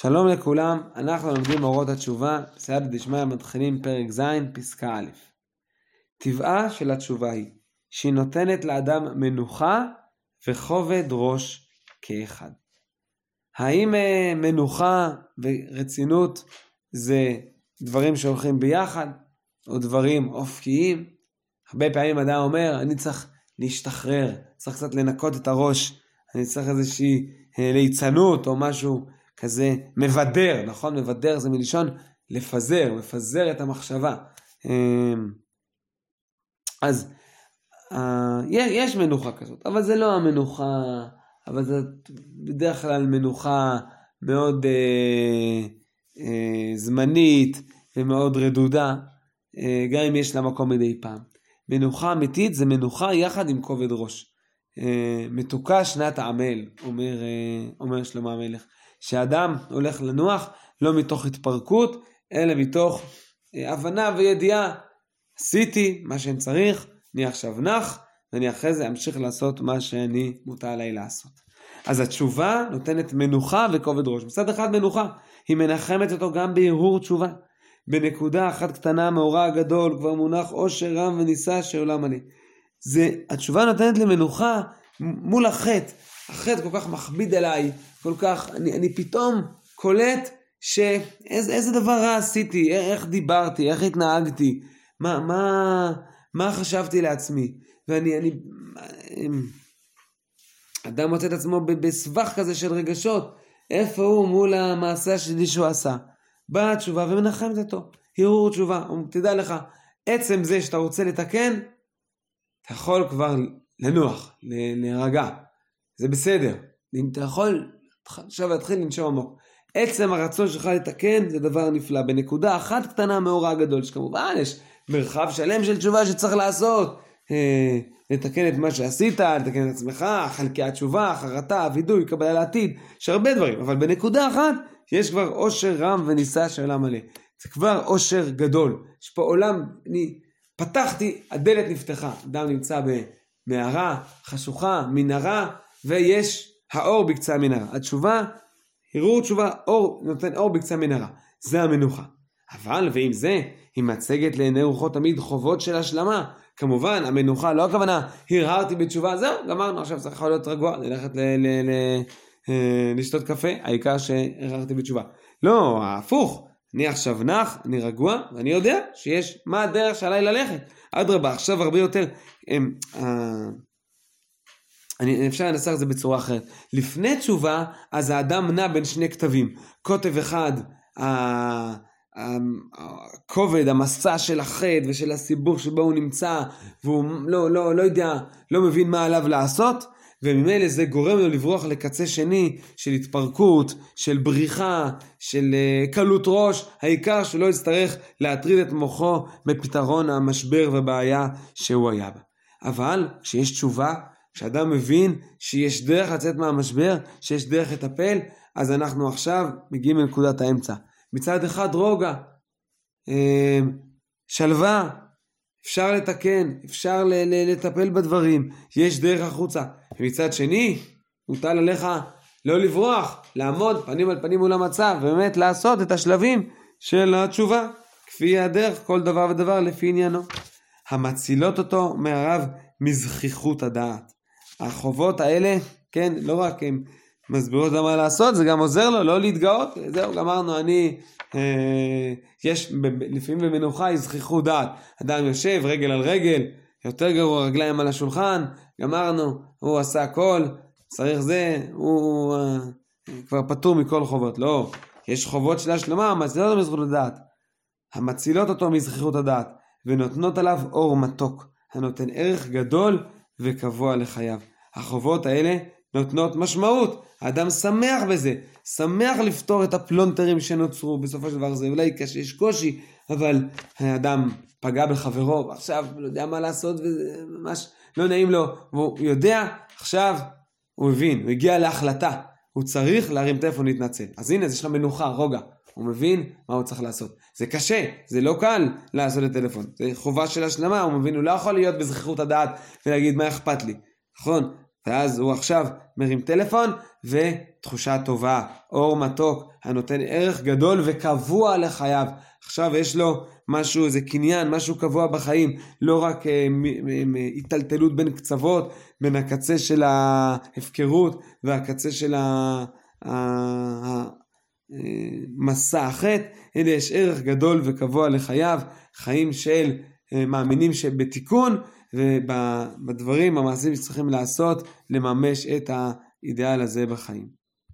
שלום לכולם, אנחנו לומדים אורות התשובה, בסייעתא דשמיא מתחילים פרק ז', פסקה א'. טבעה של התשובה היא שהיא נותנת לאדם מנוחה וכובד ראש כאחד. האם אה, מנוחה ורצינות זה דברים שהולכים ביחד, או דברים אופקיים? הרבה פעמים אדם אומר, אני צריך להשתחרר, צריך קצת לנקות את הראש, אני צריך איזושהי אה, ליצנות או משהו כזה מבדר, נכון? מבדר זה מלשון לפזר, מפזר את המחשבה. אמ, אז אה, יש מנוחה כזאת, אבל זה לא המנוחה, אבל זה בדרך כלל מנוחה מאוד אה, אה, זמנית ומאוד רדודה, אה, גם אם יש לה מקום מדי פעם. מנוחה אמיתית זה מנוחה יחד עם כובד ראש. אה, מתוקה שנת העמל, אומר, אה, אומר שלמה המלך. שאדם הולך לנוח לא מתוך התפרקות, אלא מתוך אה, הבנה וידיעה. עשיתי מה שאני צריך, אני עכשיו נח, ואני אחרי זה אמשיך לעשות מה שאני מותר עליי לעשות. אז התשובה נותנת מנוחה וכובד ראש. מצד אחד מנוחה, היא מנחמת אותו גם בהרהור תשובה. בנקודה אחת קטנה מאורע הגדול כבר מונח עושר רם ונישא שעולם מלא. זה, התשובה נותנת לי מנוחה מול החטא. החטא כל כך מכביד עליי, כל כך, אני, אני פתאום קולט שאיזה דבר רע עשיתי, איך דיברתי, איך התנהגתי, מה, מה, מה חשבתי לעצמי. ואני, אני, אדם מוצא את עצמו בסבך כזה של רגשות, איפה הוא מול המעשה השלילי שהוא עשה. באה התשובה ומנחמת אותו, הרהור תשובה, תדע לך, עצם זה שאתה רוצה לתקן, אתה יכול כבר לנוח, להירגע, זה בסדר. אם אתה יכול עכשיו להתחיל לנשום עמוק. עצם הרצון שלך לתקן זה דבר נפלא. בנקודה אחת קטנה מאורע גדול, שכמובן יש מרחב שלם של תשובה שצריך לעשות. אה, לתקן את מה שעשית, לתקן את עצמך, חלקי התשובה, חרטה, וידוי, קבלה לעתיד, יש הרבה דברים, אבל בנקודה אחת יש כבר עושר רם ונישא של עולם מלא. זה כבר עושר גדול. יש פה עולם, אני פתחתי, הדלת נפתחה. אדם נמצא במערה חשוכה, מנהרה, ויש האור בקצה המנהרה. התשובה, הרהור תשובה, אור, נותן אור בקצה המנהרה. זה המנוחה. אבל ועם זה, היא מצגת לעיני רוחות תמיד חובות של השלמה. כמובן, המנוחה, לא הכוונה, הרהרתי בתשובה, זהו, גמרנו, עכשיו צריך להיות רגוע, ללכת ל... ל, ל אה, לשתות קפה, העיקר שהרהרתי בתשובה. לא, הפוך, אני עכשיו נח, אני רגוע, ואני יודע שיש מה הדרך שעליי ללכת. אדרבה, עכשיו הרבה יותר, הם, אה, אני, אפשר לנסח את זה בצורה אחרת. לפני תשובה, אז האדם נע בין שני כתבים. כותב אחד, הכובד, המסע של החטא ושל הסיבוך שבו הוא נמצא, והוא לא, לא, לא יודע, לא מבין מה עליו לעשות, וממילא זה גורם לו לברוח לקצה שני של התפרקות, של בריחה, של uh, קלות ראש, העיקר שהוא לא יצטרך להטריד את מוחו בפתרון המשבר והבעיה שהוא היה בה. אבל כשיש תשובה, כשאדם מבין שיש דרך לצאת מהמשבר, שיש דרך לטפל, אז אנחנו עכשיו מגיעים לנקודת האמצע. מצד אחד רוגע, אה, שלווה, אפשר לתקן, אפשר לטפל בדברים, יש דרך החוצה. ומצד שני, מוטל עליך לא לברוח, לעמוד פנים על פנים מול המצב, ובאמת לעשות את השלבים של התשובה, כפי הדרך, כל דבר ודבר לפי עניינו. המצילות אותו מהרב מזכיחות הדעת. החובות האלה, כן, לא רק הם מסבירות לו מה לעשות, זה גם עוזר לו לא להתגאות, זהו, גמרנו, אני, אה, יש לפעמים במנוחה יזכחו דעת, אדם יושב רגל על רגל, יותר גרוע, רגליים על השולחן, גמרנו, הוא עשה הכל, צריך זה, הוא אה, כבר פטור מכל חובות, לא, יש חובות של השלמה, המצילות אותו מזכות הדעת, המצילות אותו מזכיחות הדעת, ונותנות עליו אור מתוק, הנותן ערך גדול וקבוע לחייו. החובות האלה נותנות משמעות, האדם שמח בזה, שמח לפתור את הפלונטרים שנוצרו, בסופו של דבר זה אולי קשה, יש קושי, אבל האדם פגע בחברו, ועכשיו לא יודע מה לעשות, וזה ממש לא נעים לו, והוא יודע, עכשיו הוא הבין, הוא הגיע להחלטה, הוא צריך להרים טלפון להתנצל. אז הנה, יש לו מנוחה, רוגע. הוא מבין מה הוא צריך לעשות. זה קשה, זה לא קל לעשות את טלפון. זה חובה של השלמה, הוא מבין, הוא לא יכול להיות בזכיחות הדעת ולהגיד מה אכפת לי. נכון? ואז הוא עכשיו מרים טלפון ותחושה טובה, אור מתוק הנותן ערך גדול וקבוע לחייו. עכשיו יש לו משהו, איזה קניין, משהו קבוע בחיים, לא רק היטלטלות בין קצוות, בין הקצה של ההפקרות והקצה של המסע החטא, אלא יש ערך גדול וקבוע לחייו, חיים של מאמינים שבתיקון ובדברים, המעשים שצריכים לעשות, לממש את האידאל הזה בחיים.